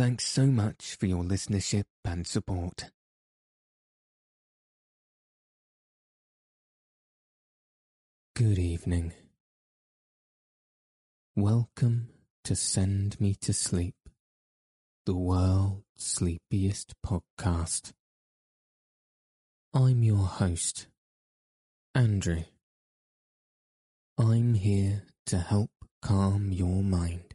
Thanks so much for your listenership and support. Good evening. Welcome to Send Me to Sleep, the world's sleepiest podcast. I'm your host, Andrew. I'm here to help calm your mind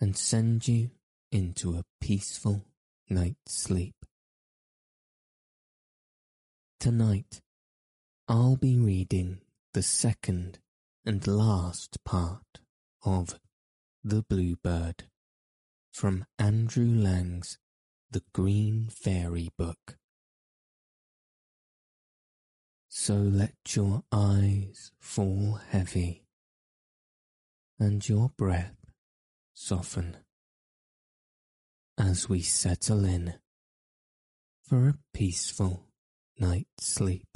and send you into a peaceful night's sleep. Tonight, I'll be reading the second and last part of The Bluebird from Andrew Lang's The Green Fairy Book. So let your eyes fall heavy and your breath soften as we settle in for a peaceful night's sleep.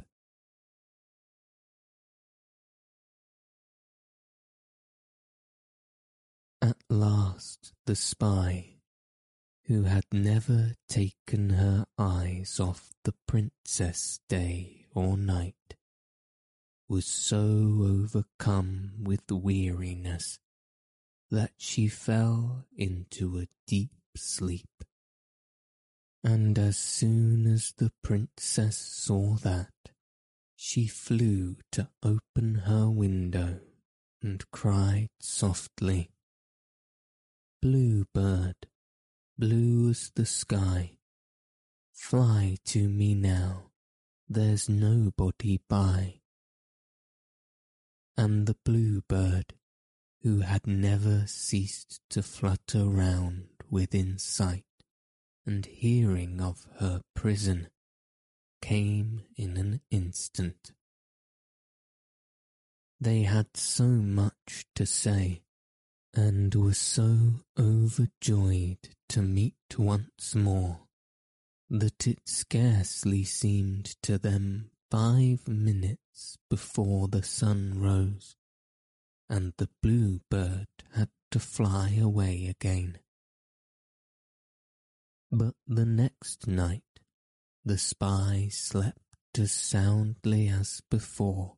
At last the spy, who had never taken her eyes off the princess day or night, was so overcome with weariness that she fell into a deep sleep. And as soon as the princess saw that, she flew to open her window and cried softly, Blue bird, blue as the sky, fly to me now, there's nobody by. And the bluebird, who had never ceased to flutter round within sight and hearing of her prison, came in an instant. They had so much to say, and were so overjoyed to meet once more, that it scarcely seemed to them five minutes before the sun rose, and the blue bird had to fly away again. But the next night the spy slept as soundly as before,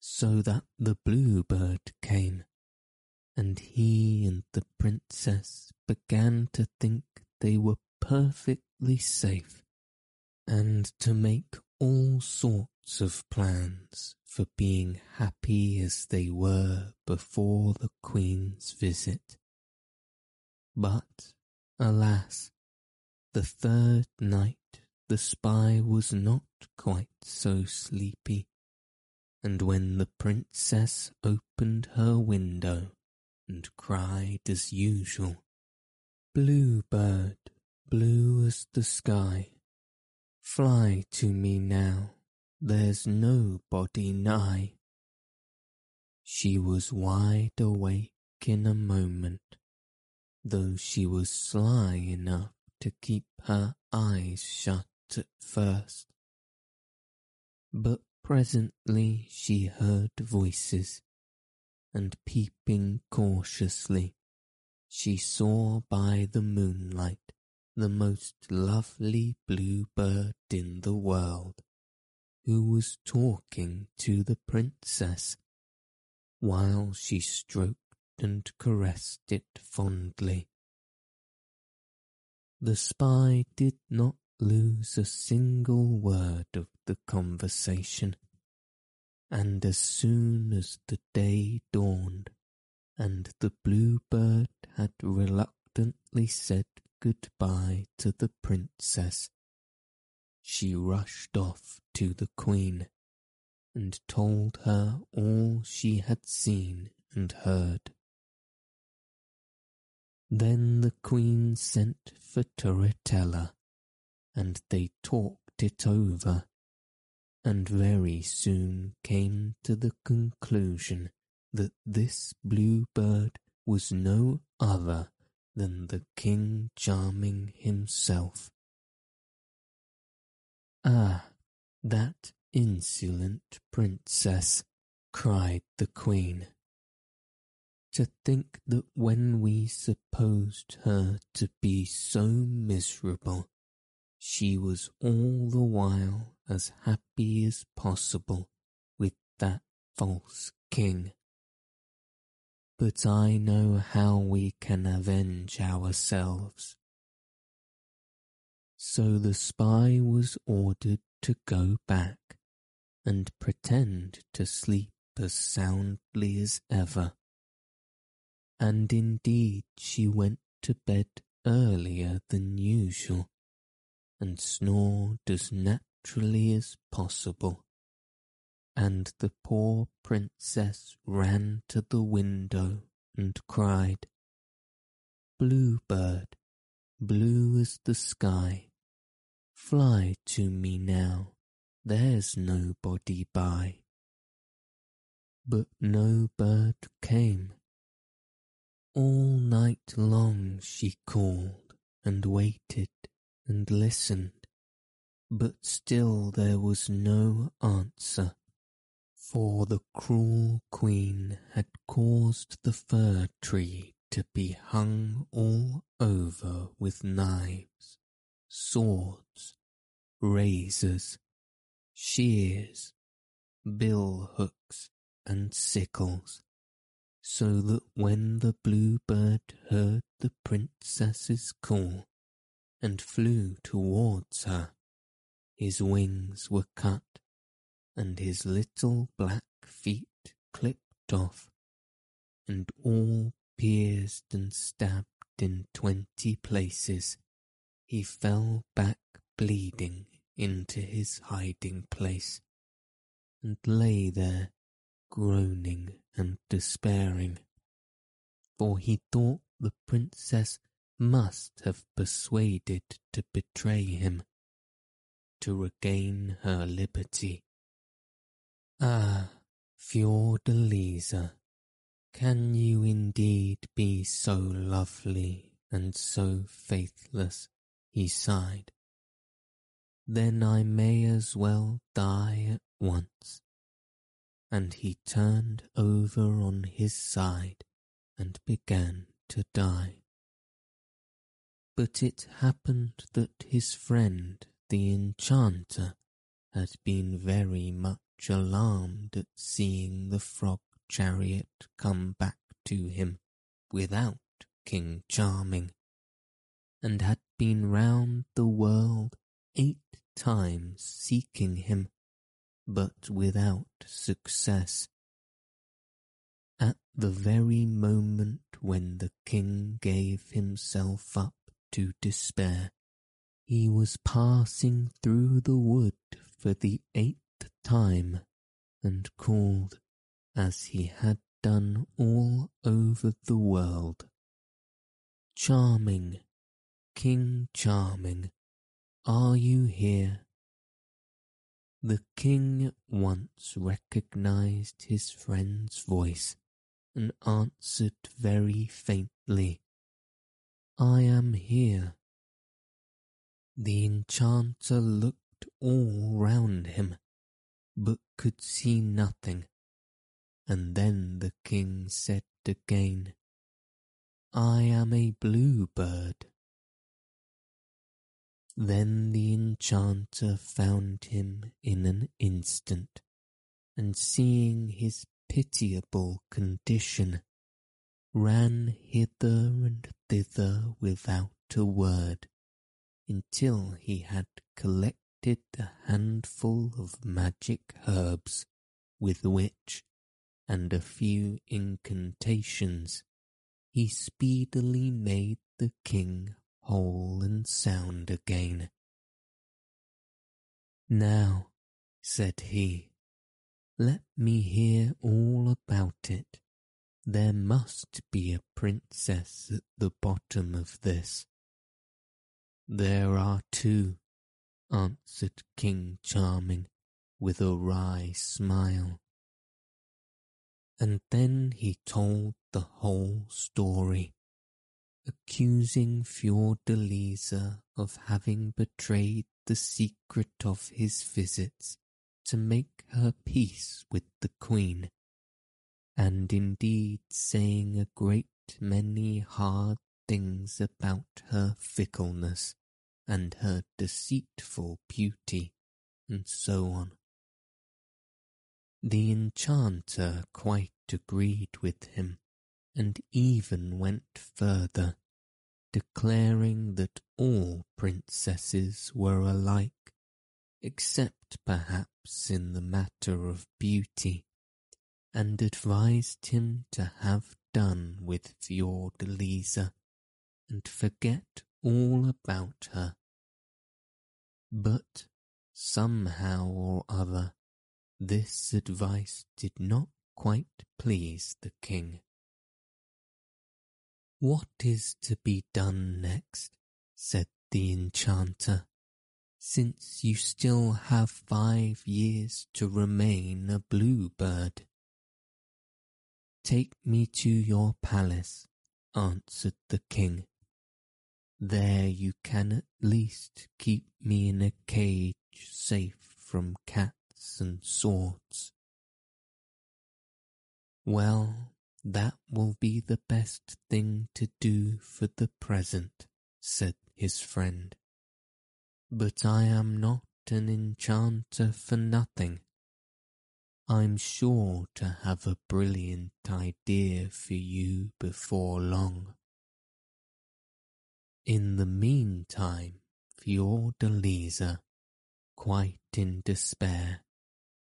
so that the blue bird came, and he and the princess began to think they were perfectly safe, and to make all sorts of plans for being happy as they were before the Queen's visit. But, alas, the third night the spy was not quite so sleepy, and when the princess opened her window and cried as usual, Blue bird, blue as the sky, fly to me now, there's nobody nigh. She was wide awake in a moment, though she was sly enough to keep her eyes shut at first. But presently she heard voices, and peeping cautiously, she saw by the moonlight the most lovely bluebird in the world, who was talking to the princess, while she stroked and caressed it fondly. The spy did not lose a single word of the conversation, and as soon as the day dawned and the bluebird had reluctantly said good-bye to the princess, she rushed off to the queen and told her all she had seen and heard. Then the queen sent for Turritella, and they talked it over, and very soon came to the conclusion that this blue bird was no other than the King Charming himself. Ah, that insolent princess, cried the queen. To think that when we supposed her to be so miserable, she was all the while as happy as possible with that false king. But I know how we can avenge ourselves. So the spy was ordered to go back and pretend to sleep as soundly as ever and indeed she went to bed earlier than usual, and snored as naturally as possible. And the poor princess ran to the window and cried, Blue bird, blue as the sky, fly to me now, there's nobody by. But no bird came. All night long she called and waited and listened, but still there was no answer, for the cruel queen had caused the fir tree to be hung all over with knives, swords, razors, shears, bill hooks, and sickles so that when the bluebird heard the princess's call and flew towards her, his wings were cut and his little black feet clipped off, and all pierced and stabbed in twenty places, he fell back bleeding into his hiding place, and lay there groaning and despairing, for he thought the princess must have persuaded to betray him, to regain her liberty. Ah, Fiordalisa, can you indeed be so lovely and so faithless? He sighed. Then I may as well die at once and he turned over on his side and began to die. But it happened that his friend the enchanter had been very much alarmed at seeing the frog chariot come back to him without King Charming, and had been round the world eight times seeking him but without success. At the very moment when the king gave himself up to despair, he was passing through the wood for the eighth time and called, as he had done all over the world, Charming, King Charming, are you here? The king at once recognized his friend's voice and answered very faintly, I am here. The enchanter looked all round him, but could see nothing, and then the king said again, I am a bluebird. Then the enchanter found him in an instant, and seeing his pitiable condition, ran hither and thither without a word, until he had collected a handful of magic herbs, with which, and a few incantations, he speedily made the king whole and sound again. Now, said he, let me hear all about it, there must be a princess at the bottom of this. There are two, answered King Charming with a wry smile. And then he told the whole story, accusing Fiordalisa of having betrayed the secret of his visits to make her peace with the queen, and indeed saying a great many hard things about her fickleness and her deceitful beauty, and so on. The enchanter quite agreed with him, and even went further, declaring that all princesses were alike, except perhaps in the matter of beauty, and advised him to have done with Fiordalisa and forget all about her. But somehow or other, this advice did not quite please the king. What is to be done next? said the enchanter, since you still have five years to remain a bluebird. Take me to your palace, answered the king. There you can at least keep me in a cage safe from cats and swords. Well, that will be the best thing to do for the present, said his friend. But I am not an enchanter for nothing. I'm sure to have a brilliant idea for you before long. In the meantime, Fiordalisa, quite in despair,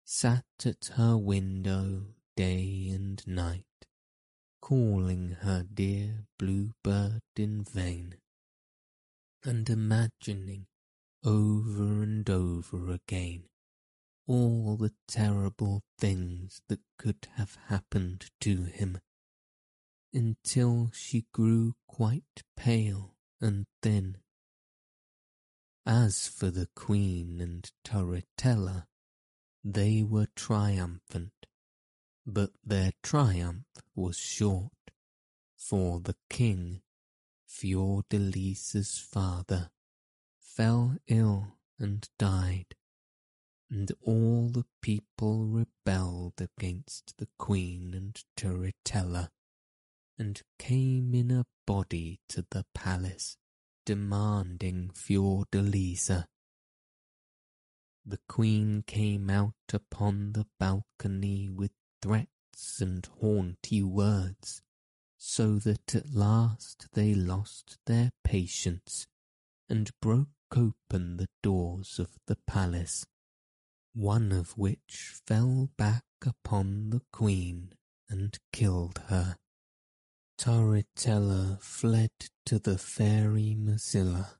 sat at her window day and night, calling her dear bluebird in vain, and imagining over and over again all the terrible things that could have happened to him, until she grew quite pale and thin. As for the Queen and Turritella, they were triumphant, but their triumph was short, for the King, Fiordalisa's father, fell ill and died, and all the people rebelled against the Queen and Turritella, and came in a body to the palace, demanding Fiordalisa. The Queen came out upon the balcony with threats and haughty words, so that at last they lost their patience and broke open the doors of the palace, one of which fell back upon the Queen and killed her. Turritella fled to the fairy Mazilla,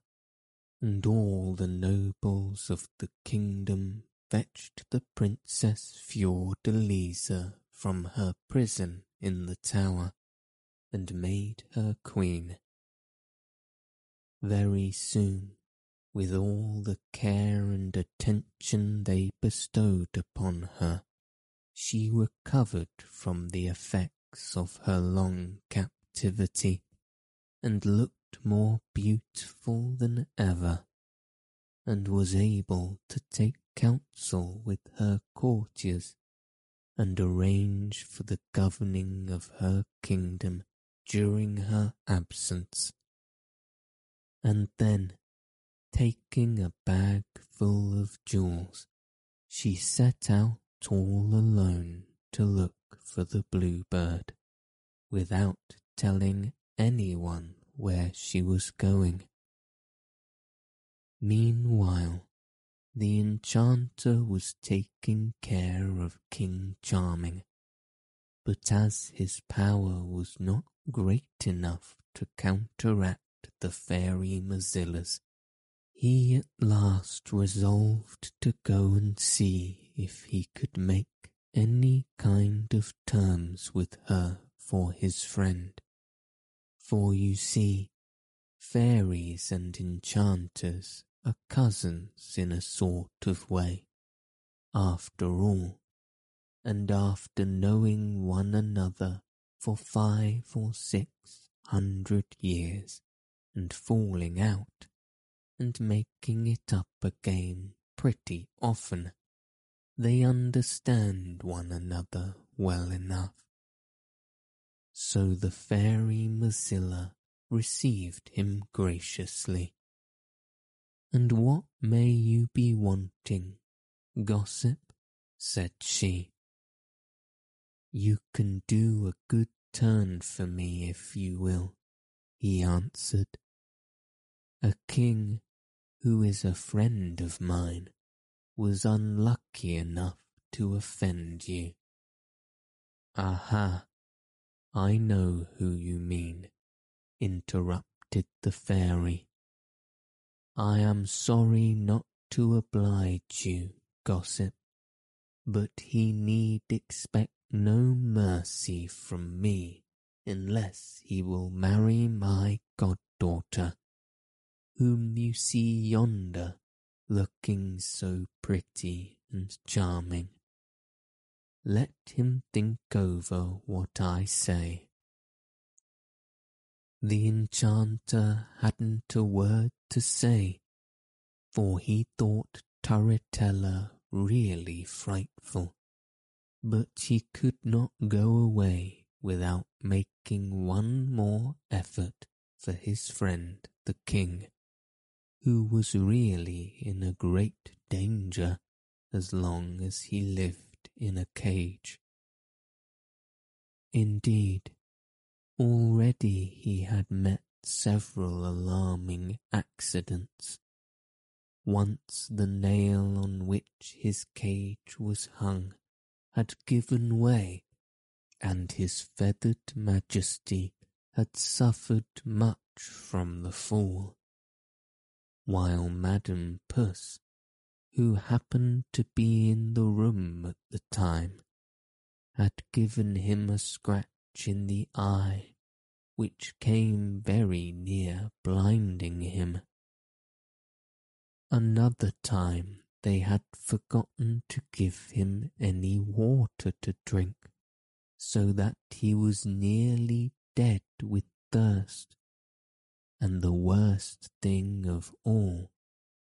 and all the nobles of the kingdom fetched the Princess Fiordalisa from her prison in the tower and made her queen. Very soon, with all the care and attention they bestowed upon her, she recovered from the effects of her long captivity and looked more beautiful than ever, and was able to take counsel with her courtiers and arrange for the governing of her kingdom during her absence. And then, taking a bag full of jewels, she set out all alone to look for the bluebird, without telling anyone where she was going. Meanwhile, the enchanter was taking care of King Charming, but as his power was not great enough to counteract the fairy Mazillas, he at last resolved to go and see if he could make any kind of terms with her for his friend. For you see, fairies and enchanters are cousins in a sort of way, after all, and after knowing one another for five or six hundred years and falling out and making it up again pretty often, they understand one another well enough. So the fairy Mazilla received him graciously. And what may you be wanting, gossip? said she. You can do a good turn for me if you will, he answered. A king who is a friend of mine was unlucky enough to offend you. Aha, I know who you mean, interrupted the fairy. I am sorry not to oblige you, gossip, but he need expect no mercy from me unless he will marry my goddaughter, whom you see yonder looking so pretty and charming. Let him think over what I say. The enchanter hadn't a word to say, for he thought Turritella really frightful but he could not go away without making one more effort for his friend the king, who was really in a great danger as long as he lived in a cage. Indeed, already he had met several alarming accidents. Once the nail on which his cage was hung had given way, and his feathered majesty had suffered much from the fall, while Madame Puss, who happened to be in the room at the time, had given him a scratch in the eye which came very near blinding him. Another time they had forgotten to give him any water to drink, so that he was nearly dead with thirst. And the worst thing of all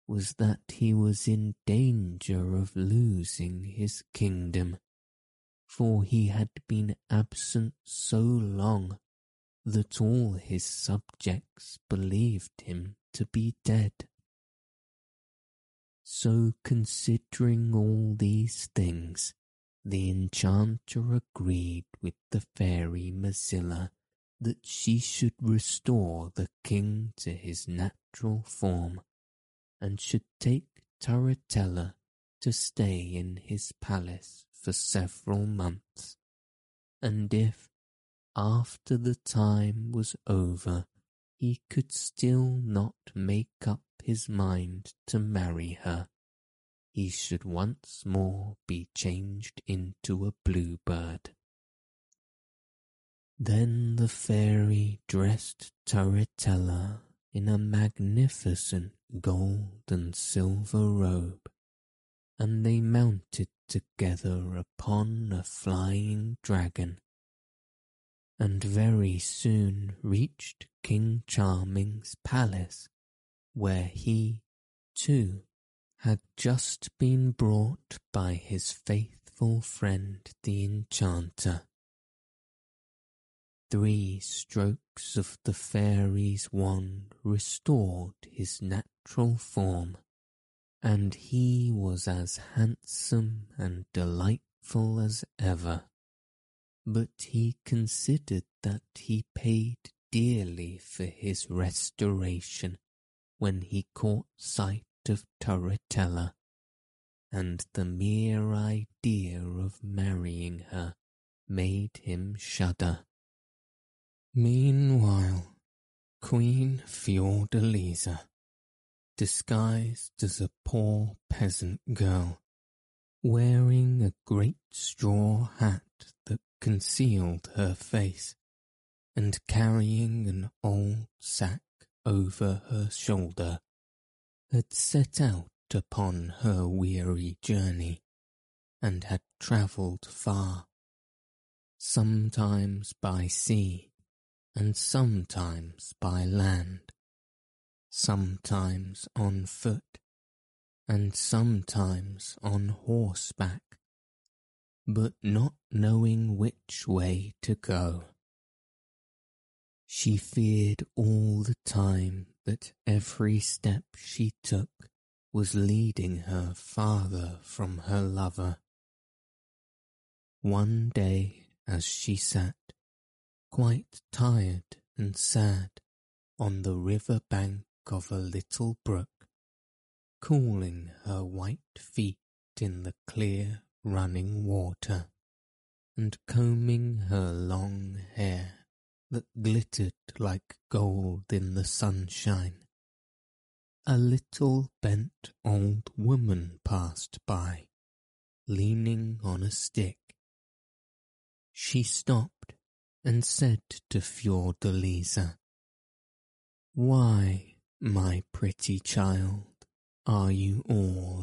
was that he was in danger of losing his kingdom, for he had been absent so long that all his subjects believed him to be dead. So, considering all these things, the enchanter agreed with the fairy Mazilla that she should restore the king to his natural form, and should take Turritella to stay in his palace for several months, and if, after the time was over, he could still not make up his mind to marry her, he should once more be changed into a bluebird. Then the fairy dressed Turritella in a magnificent gold and silver robe, and they mounted together upon a flying dragon, and very soon reached King Charming's palace where he, too, had just been brought by his faithful friend the enchanter. Three strokes of the fairy's wand restored his natural form, and he was as handsome and delightful as ever. But he considered that he paid dearly for his restoration when he caught sight of Turritella, and the mere idea of marrying her made him shudder. Meanwhile, Queen Fiordalisa, disguised as a poor peasant girl, wearing a great straw hat that concealed her face, and carrying an old sack over her shoulder, had set out upon her weary journey, and had travelled far, sometimes by sea, and sometimes by land, sometimes on foot, and sometimes on horseback, but not knowing which way to go. She feared all the time that every step she took was leading her farther from her lover. One day, as she sat, quite tired and sad, on the river bank of a little brook, cooling her white feet in the clear running water, and combing her long hair that glittered like gold in the sunshine. A little bent old woman passed by, leaning on a stick. She stopped and said to Fiordalisa, Why, my pretty child, are you all?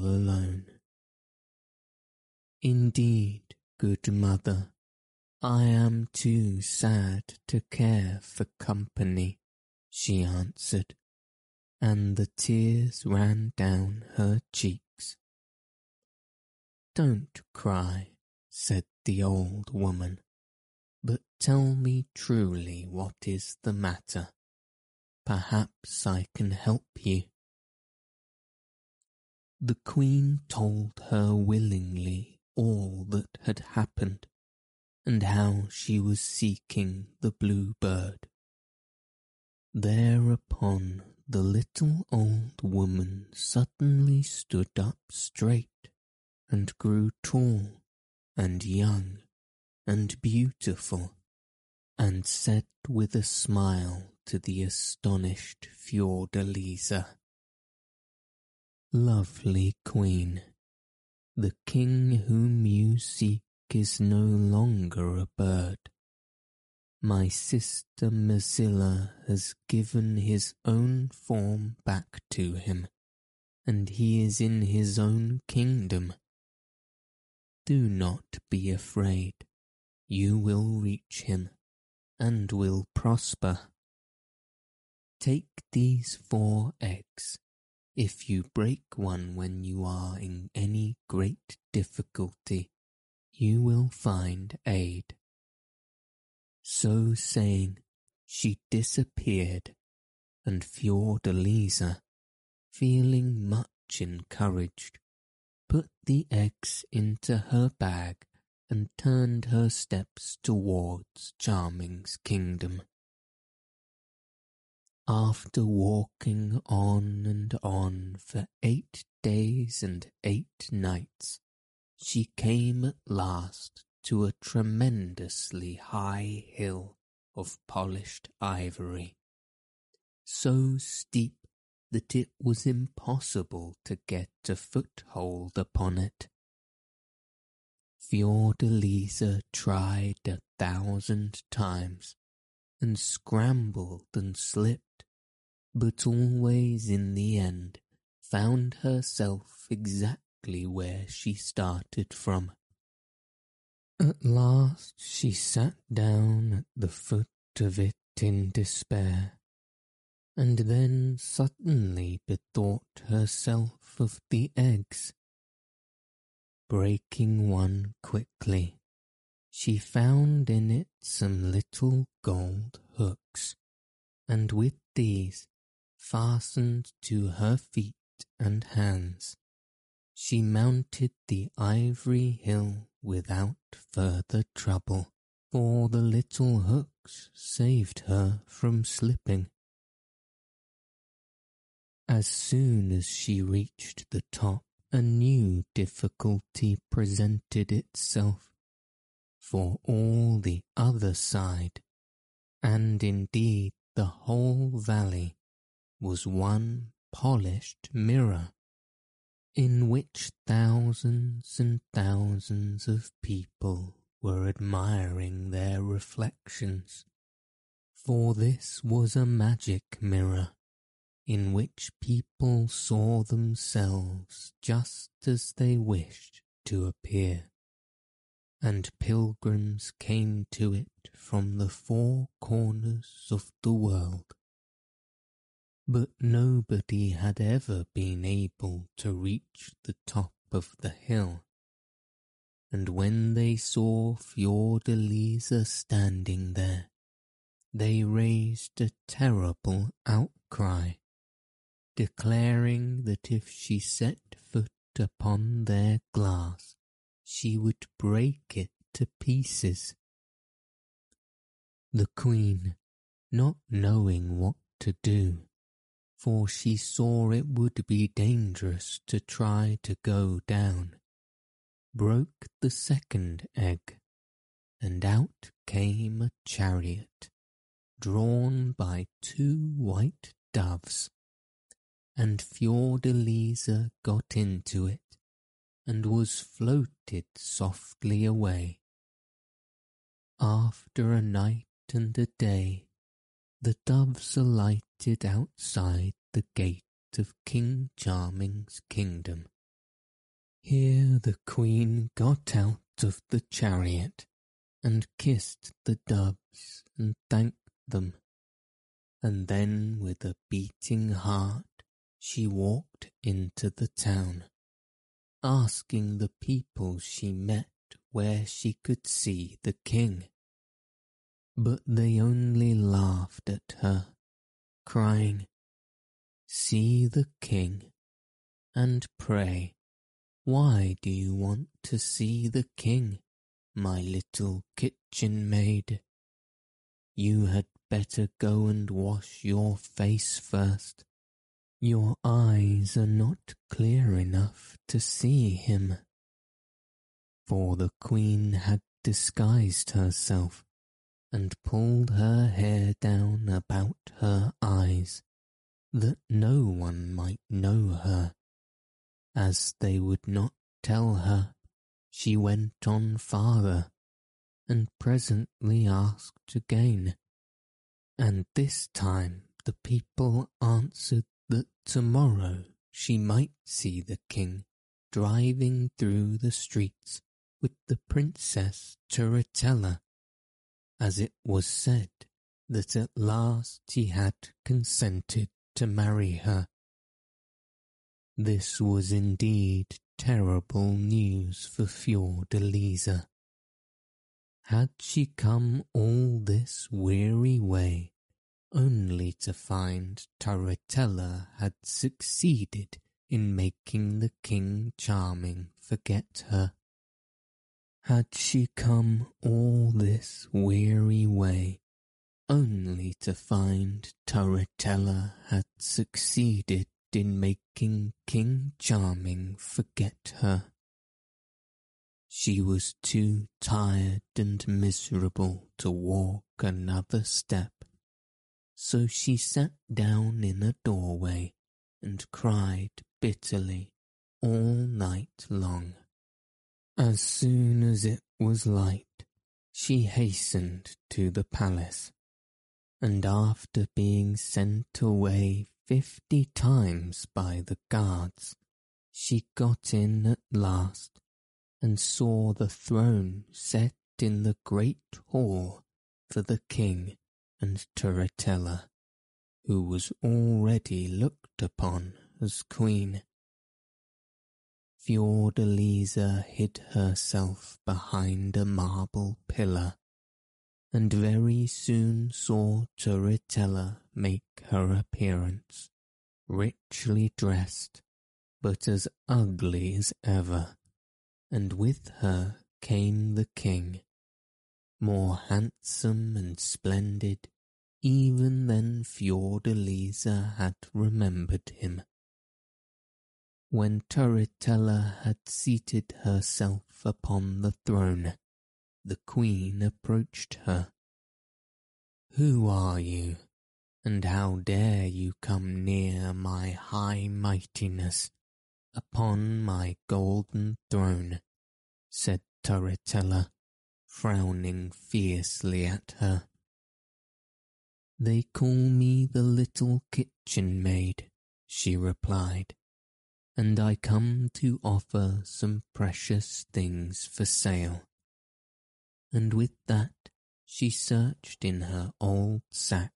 Indeed, good mother, I am too sad to care for company, she answered, and the tears ran down her cheeks. Don't cry, said the old woman, but tell me truly what is the matter. Perhaps I can help you. The queen told her willingly all that had happened, and how she was seeking the blue bird. Thereupon the little old woman suddenly stood up straight, and grew tall, and young, and beautiful, and said with a smile to the astonished Fiordalisa, Lovely Queen, the king whom you seek is no longer a bird. My sister Mazilla has given his own form back to him, and he is in his own kingdom. Do not be afraid, you will reach him, and will prosper. Take these four eggs if you break one when you are in any great difficulty, you will find aid. So saying, she disappeared, and Fiordalisa, feeling much encouraged, put the eggs into her bag and turned her steps towards Charming's kingdom. After walking on and on for eight days and eight nights, she came at last to a tremendously high hill of polished ivory, so steep that it was impossible to get a foothold upon it. Fiordalisa tried a thousand times, and scrambled and slipped, but always in the end found herself exactly where she started from. At last she sat down at the foot of it in despair, and then suddenly bethought herself of the eggs. Breaking one quickly, she found in it some little gold hooks, and with these, fastened to her feet and hands, she mounted the ivory hill without further trouble, for the little hooks saved her from slipping. As soon as she reached the top, a new difficulty presented itself for all the other side, and indeed the whole valley was one polished mirror in which thousands and thousands of people were admiring their reflections, for this was a magic mirror in which people saw themselves just as they wished to appear, and pilgrims came to it from the four corners of the world. But nobody had ever been able to reach the top of the hill, and when they saw Fiordalisa standing there, they raised a terrible outcry declaring that if she set foot upon their glass, she would break it to pieces. The queen, not knowing what to do, for she saw it would be dangerous to try to go down, broke the second egg, and out came a chariot, drawn by two white doves and Fiordalisa got into it and was floated softly away. After a night and a day, the doves alighted outside the gate of King Charming's kingdom. Here the queen got out of the chariot and kissed the doves and thanked them, and then with a beating heart she walked into the town, asking the people she met where she could see the king. But they only laughed at her, crying, See the king, and pray, why do you want to see the king, my little kitchen maid? You had better go and wash your face first your eyes are not clear enough to see him. For the queen had disguised herself and pulled her hair down about her eyes, that no one might know her. As they would not tell her, she went on farther, and presently asked again. And this time the people answered that tomorrow she might see the king driving through the streets with the princess Turritella, as it was said that at last he had consented to marry her. This was indeed terrible news for Fiordalisa. Had she come all this weary way only to find Turritella had succeeded in making the King Charming forget her. Had she come all this weary way only to find Turritella had succeeded in making King Charming forget her. She was too tired and miserable to walk another step so she sat down in a doorway and cried bitterly all night long. As soon as it was light, she hastened to the palace, and after being sent away fifty times by the guards, she got in at last and saw the throne set in the great hall for the king and Turritella, who was already looked upon as queen. Fiordalisa hid herself behind a marble pillar, and very soon saw Turritella make her appearance, richly dressed, but as ugly as ever, and with her came the king, more handsome and splendid even than Fiordalisa had remembered him. When Turritella had seated herself upon the throne, the queen approached her. Who are you, and how dare you come near my high mightiness upon my golden throne? said Turritella frowning fiercely at her. They call me the little kitchen maid, she replied, and I come to offer some precious things for sale. And with that she searched in her old sack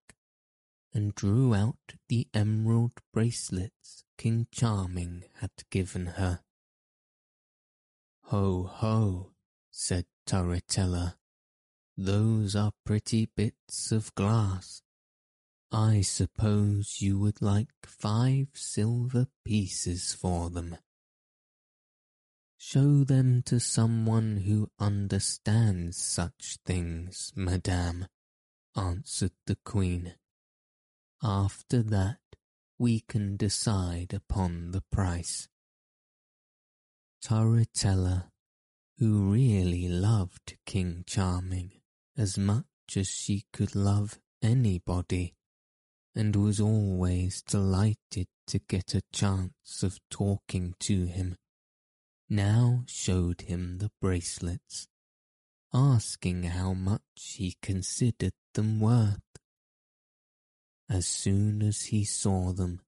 and drew out the emerald bracelets King Charming had given her. Ho, ho, said Turritella, those are pretty bits of glass. I suppose you would like five silver pieces for them. Show them to someone who understands such things, madame, answered the Queen. After that, we can decide upon the price. Turritella, who really loved King Charming as much as she could love anybody, and was always delighted to get a chance of talking to him, now showed him the bracelets, asking how much he considered them worth. As soon as he saw them,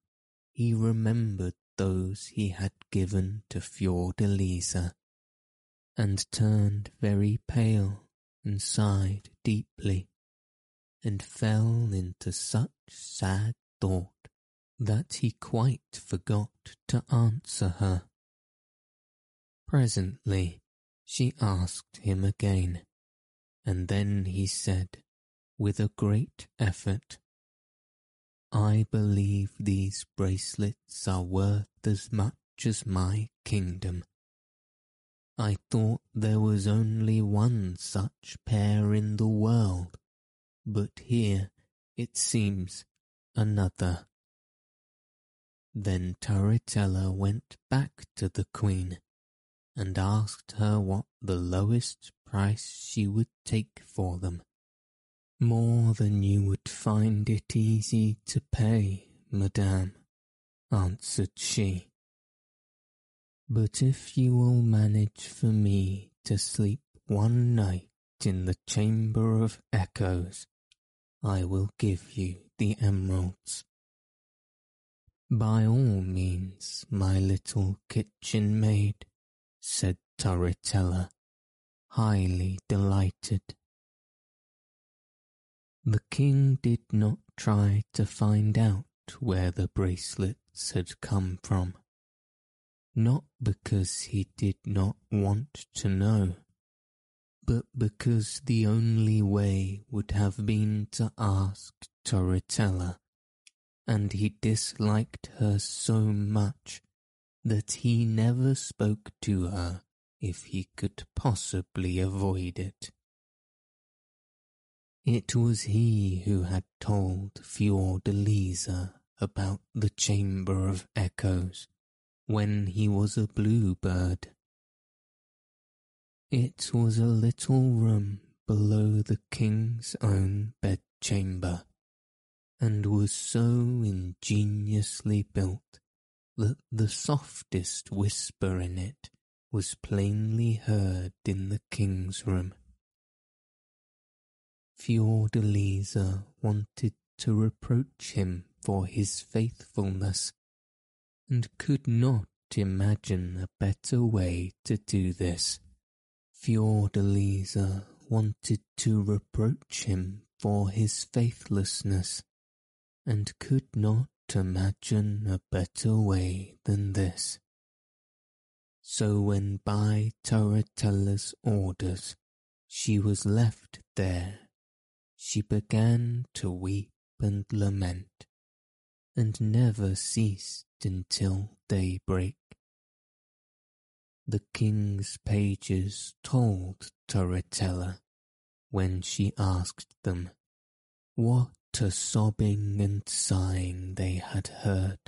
he remembered those he had given to Fiordalisa, and turned very pale and sighed deeply, and fell into such sad thought that he quite forgot to answer her. Presently she asked him again, and then he said, with a great effort, I believe these bracelets are worth as much as my kingdom. I thought there was only one such pair in the world, but here, it seems, another. Then Turritella went back to the Queen and asked her what the lowest price she would take for them. More than you would find it easy to pay, madame, answered she. But if you will manage for me to sleep one night in the Chamber of Echoes, I will give you the emeralds. By all means, my little kitchen maid, said Turritella, highly delighted. The king did not try to find out where the bracelets had come from, not because he did not want to know, but because the only way would have been to ask Turritella, and he disliked her so much that he never spoke to her if he could possibly avoid it. It was he who had told Fiordalisa about the Chamber of Echoes when he was a bluebird. It was a little room below the king's own bedchamber, and was so ingeniously built that the softest whisper in it was plainly heard in the king's room. Fiordalisa wanted to reproach him for his faithfulness, and could not imagine a better way to do this. Fiordalisa wanted to reproach him for his faithlessness, and could not imagine a better way than this. So when by Turritella's orders she was left there she began to weep and lament, and never ceased until daybreak. The king's pages told Turritella, when she asked them, what a sobbing and sighing they had heard,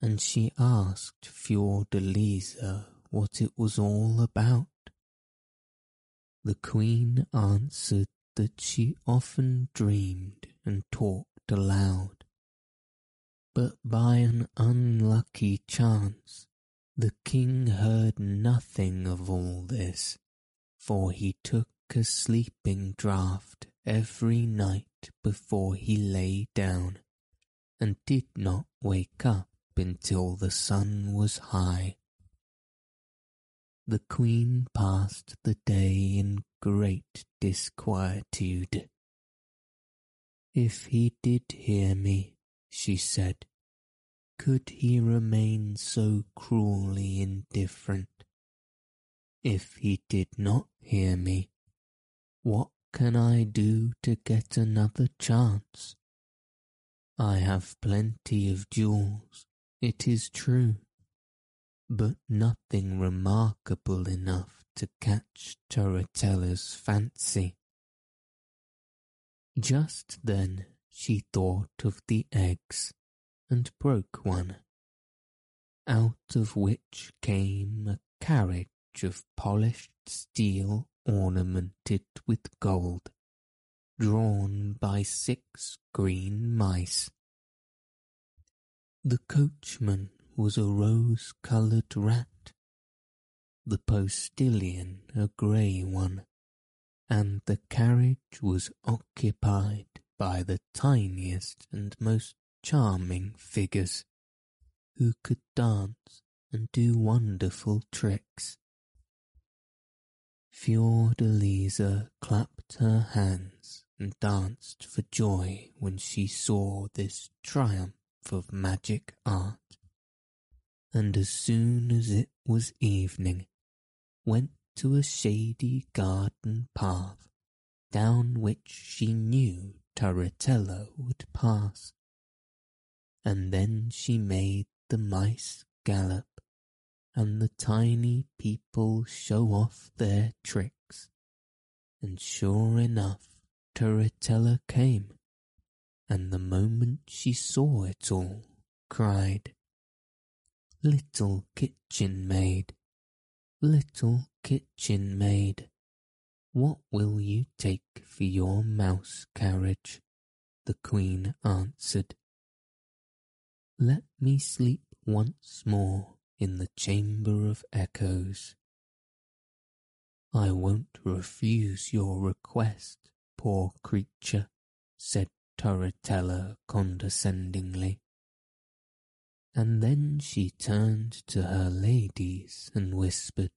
and she asked Fiordalisa what it was all about. The queen answered that she often dreamed and talked aloud. But by an unlucky chance, the king heard nothing of all this, for he took a sleeping draught every night before he lay down, and did not wake up until the sun was high. The queen passed the day in great disquietude. If he did hear me, she said, could he remain so cruelly indifferent? If he did not hear me, what can I do to get another chance? I have plenty of jewels, it is true, but nothing remarkable enough to catch Turritella's fancy. Just then she thought of the eggs and broke one, out of which came a carriage of polished steel ornamented with gold, drawn by six green mice. The coachman was a rose-coloured rat, the postilion a grey one, and the carriage was occupied by the tiniest and most charming figures who could dance and do wonderful tricks. Fiordalisa clapped her hands and danced for joy when she saw this triumph of magic art, and as soon as it was evening, went to a shady garden path down which she knew Turritella would pass and then she made the mice gallop and the tiny people show off their tricks. And sure enough, Turritella came, and the moment she saw it all, cried, Little kitchen maid, little kitchen maid, what will you take for your mouse carriage? The queen answered, let me sleep once more in the chamber of echoes. I won't refuse your request, poor creature, said Turritella condescendingly. And then she turned to her ladies and whispered,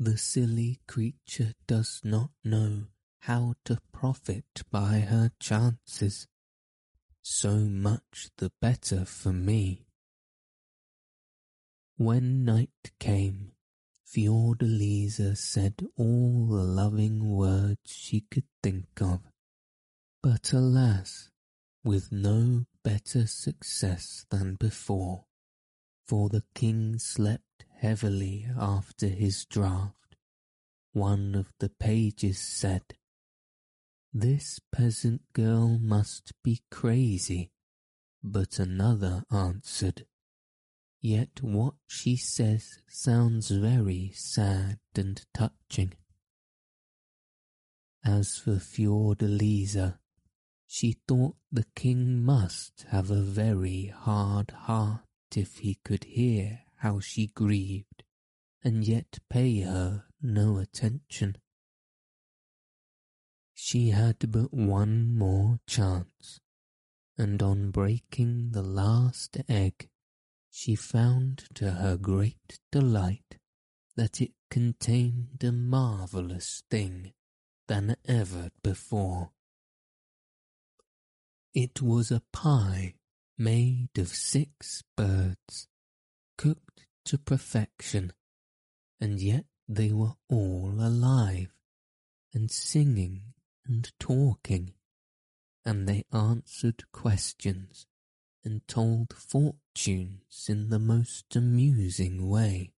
The silly creature does not know how to profit by her chances so much the better for me. When night came, Fiordalisa said all the loving words she could think of, but alas, with no better success than before, for the king slept heavily after his draught. One of the pages said, this peasant girl must be crazy. But another answered, Yet what she says sounds very sad and touching. As for Fiordalisa, she thought the king must have a very hard heart if he could hear how she grieved and yet pay her no attention. She had but one more chance, and on breaking the last egg, she found to her great delight that it contained a marvellous thing than ever before. It was a pie made of six birds, cooked to perfection, and yet they were all alive and singing and talking, and they answered questions and told fortunes in the most amusing way.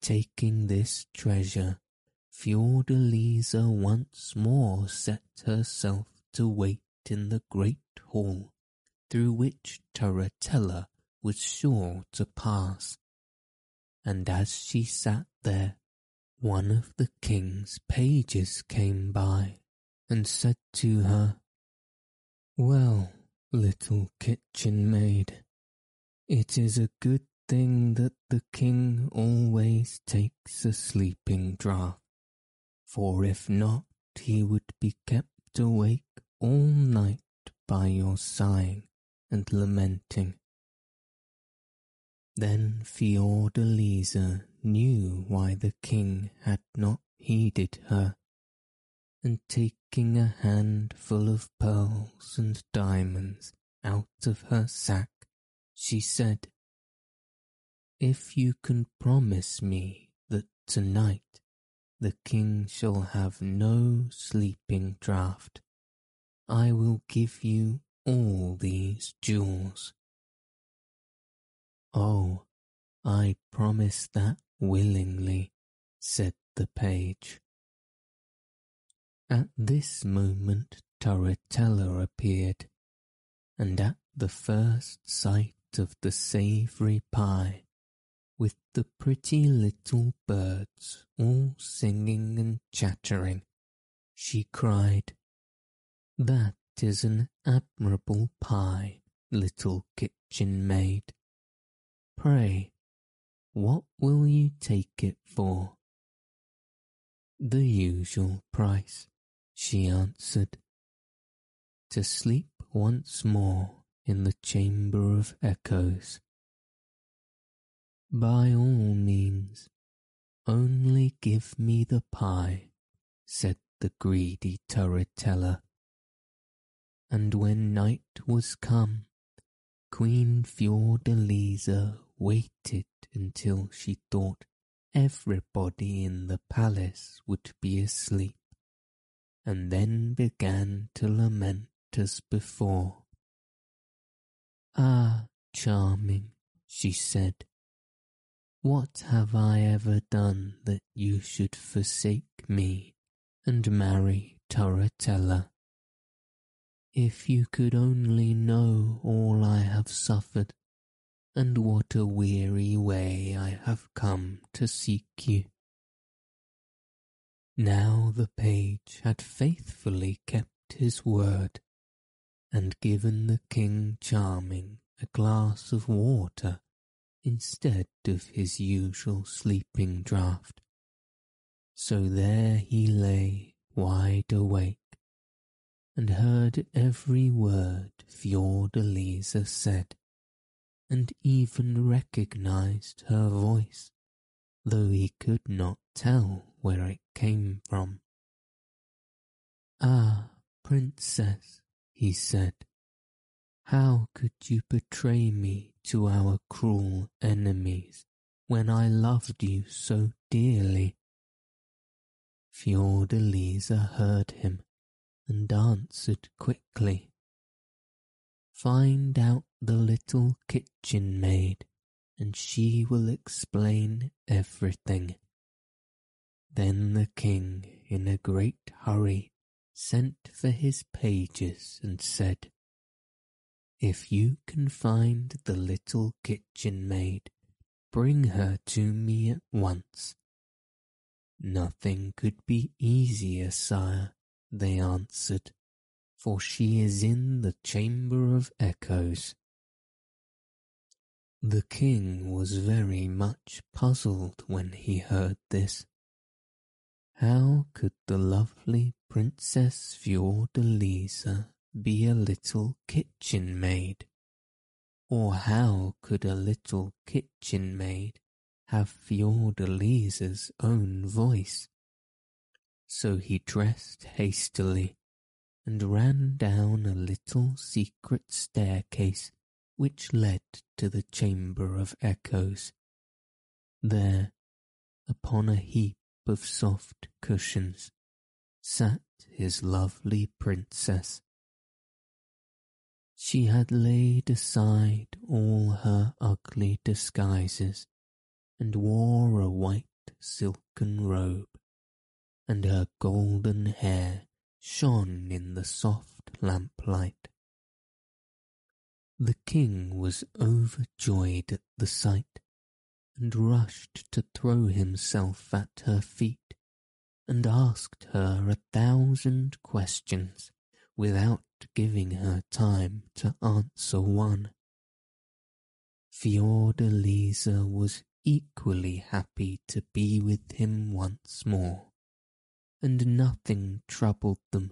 Taking this treasure, Fiordalisa once more set herself to wait in the great hall through which Turritella was sure to pass. And as she sat there, one of the king's pages came by and said to her, Well, little kitchen maid, it is a good thing that the king always takes a sleeping draught, for if not he would be kept awake all night by your sighing and lamenting. Then Fiordalisa knew why the king had not heeded her, and taking a handful of pearls and diamonds out of her sack, she said, If you can promise me that tonight the king shall have no sleeping draught, I will give you all these jewels. Oh, I promise that willingly, said the page. At this moment Turritella appeared, and at the first sight of the savoury pie, with the pretty little birds all singing and chattering, she cried, That is an admirable pie, little kitchen maid. Pray, what will you take it for? The usual price, she answered. To sleep once more in the chamber of echoes. By all means, only give me the pie, said the greedy Turritella. And when night was come, Queen Fiordalisa waited until she thought everybody in the palace would be asleep, and then began to lament as before. Ah, charming, she said, what have I ever done that you should forsake me and marry Turritella? If you could only know all I have suffered, and what a weary way I have come to seek you. Now the page had faithfully kept his word, and given the King Charming a glass of water instead of his usual sleeping draught. So there he lay wide awake, and heard every word Fiordalisa said, and even recognized her voice, though he could not tell where it came from. Ah, princess, he said, how could you betray me to our cruel enemies when I loved you so dearly? Fiordalisa heard him and answered quickly. Find out the little kitchen maid, and she will explain everything. Then the king, in a great hurry, sent for his pages and said, If you can find the little kitchen maid, bring her to me at once. Nothing could be easier, sire, they answered, for she is in the chamber of echoes. The king was very much puzzled when he heard this. How could the lovely Princess Fiordalisa be a little kitchen maid? Or how could a little kitchen maid have Fiordalisa's own voice? So he dressed hastily and ran down a little secret staircase which led to the chamber of echoes. There, upon a heap of soft cushions, sat his lovely princess. She had laid aside all her ugly disguises and wore a white silken robe, and her golden hair shone in the soft lamplight. The king was overjoyed at the sight, and rushed to throw himself at her feet, and asked her a thousand questions without giving her time to answer one. Fiordalisa was equally happy to be with him once more, and nothing troubled them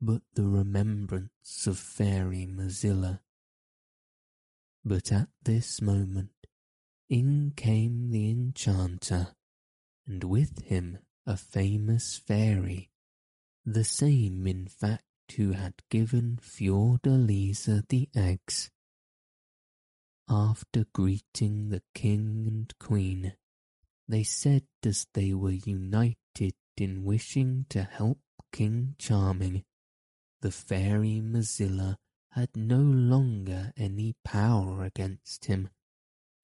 but the remembrance of fairy Mazilla. But at this moment in came the enchanter, and with him a famous fairy, the same in fact who had given Fiordalisa the eggs. After greeting the king and queen, they said as they were united in wishing to help King Charming, the fairy Mazilla had no longer any power against him,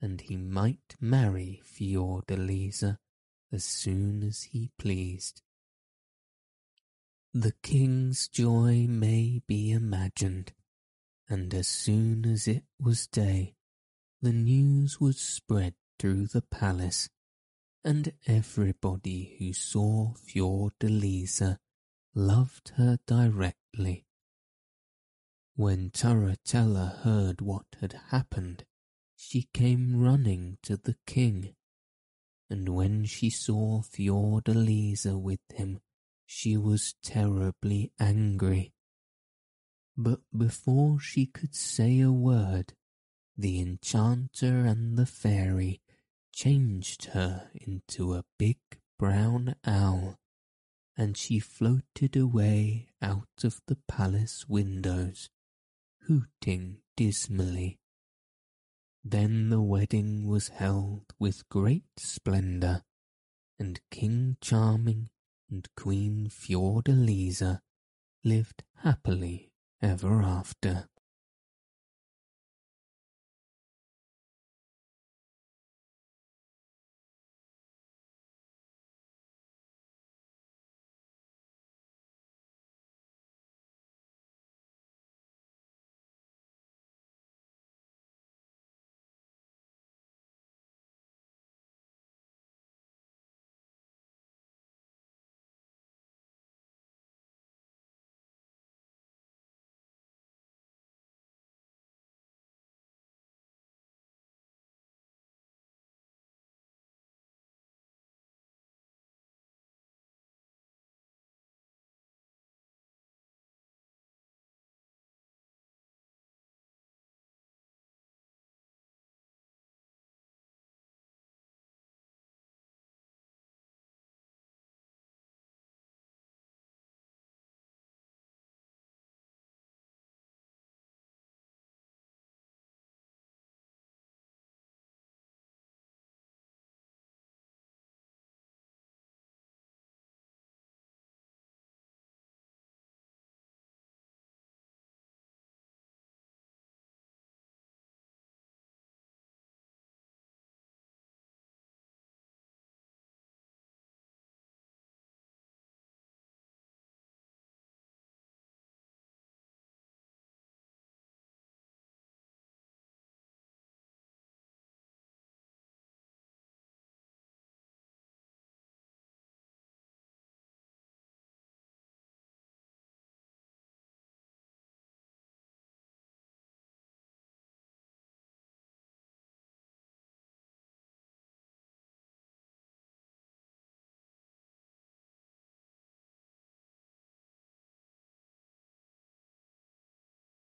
and he might marry Fiordalisa as soon as he pleased. The king's joy may be imagined, and as soon as it was day, the news was spread through the palace, and everybody who saw Fiordalisa loved her directly. When Turritella heard what had happened, she came running to the king, and when she saw Fiordalisa with him, she was terribly angry. But before she could say a word, the enchanter and the fairy changed her into a big brown owl, and she floated away out of the palace windows, hooting dismally. Then the wedding was held with great splendour, and King Charming and Queen Fiordalisa lived happily ever after.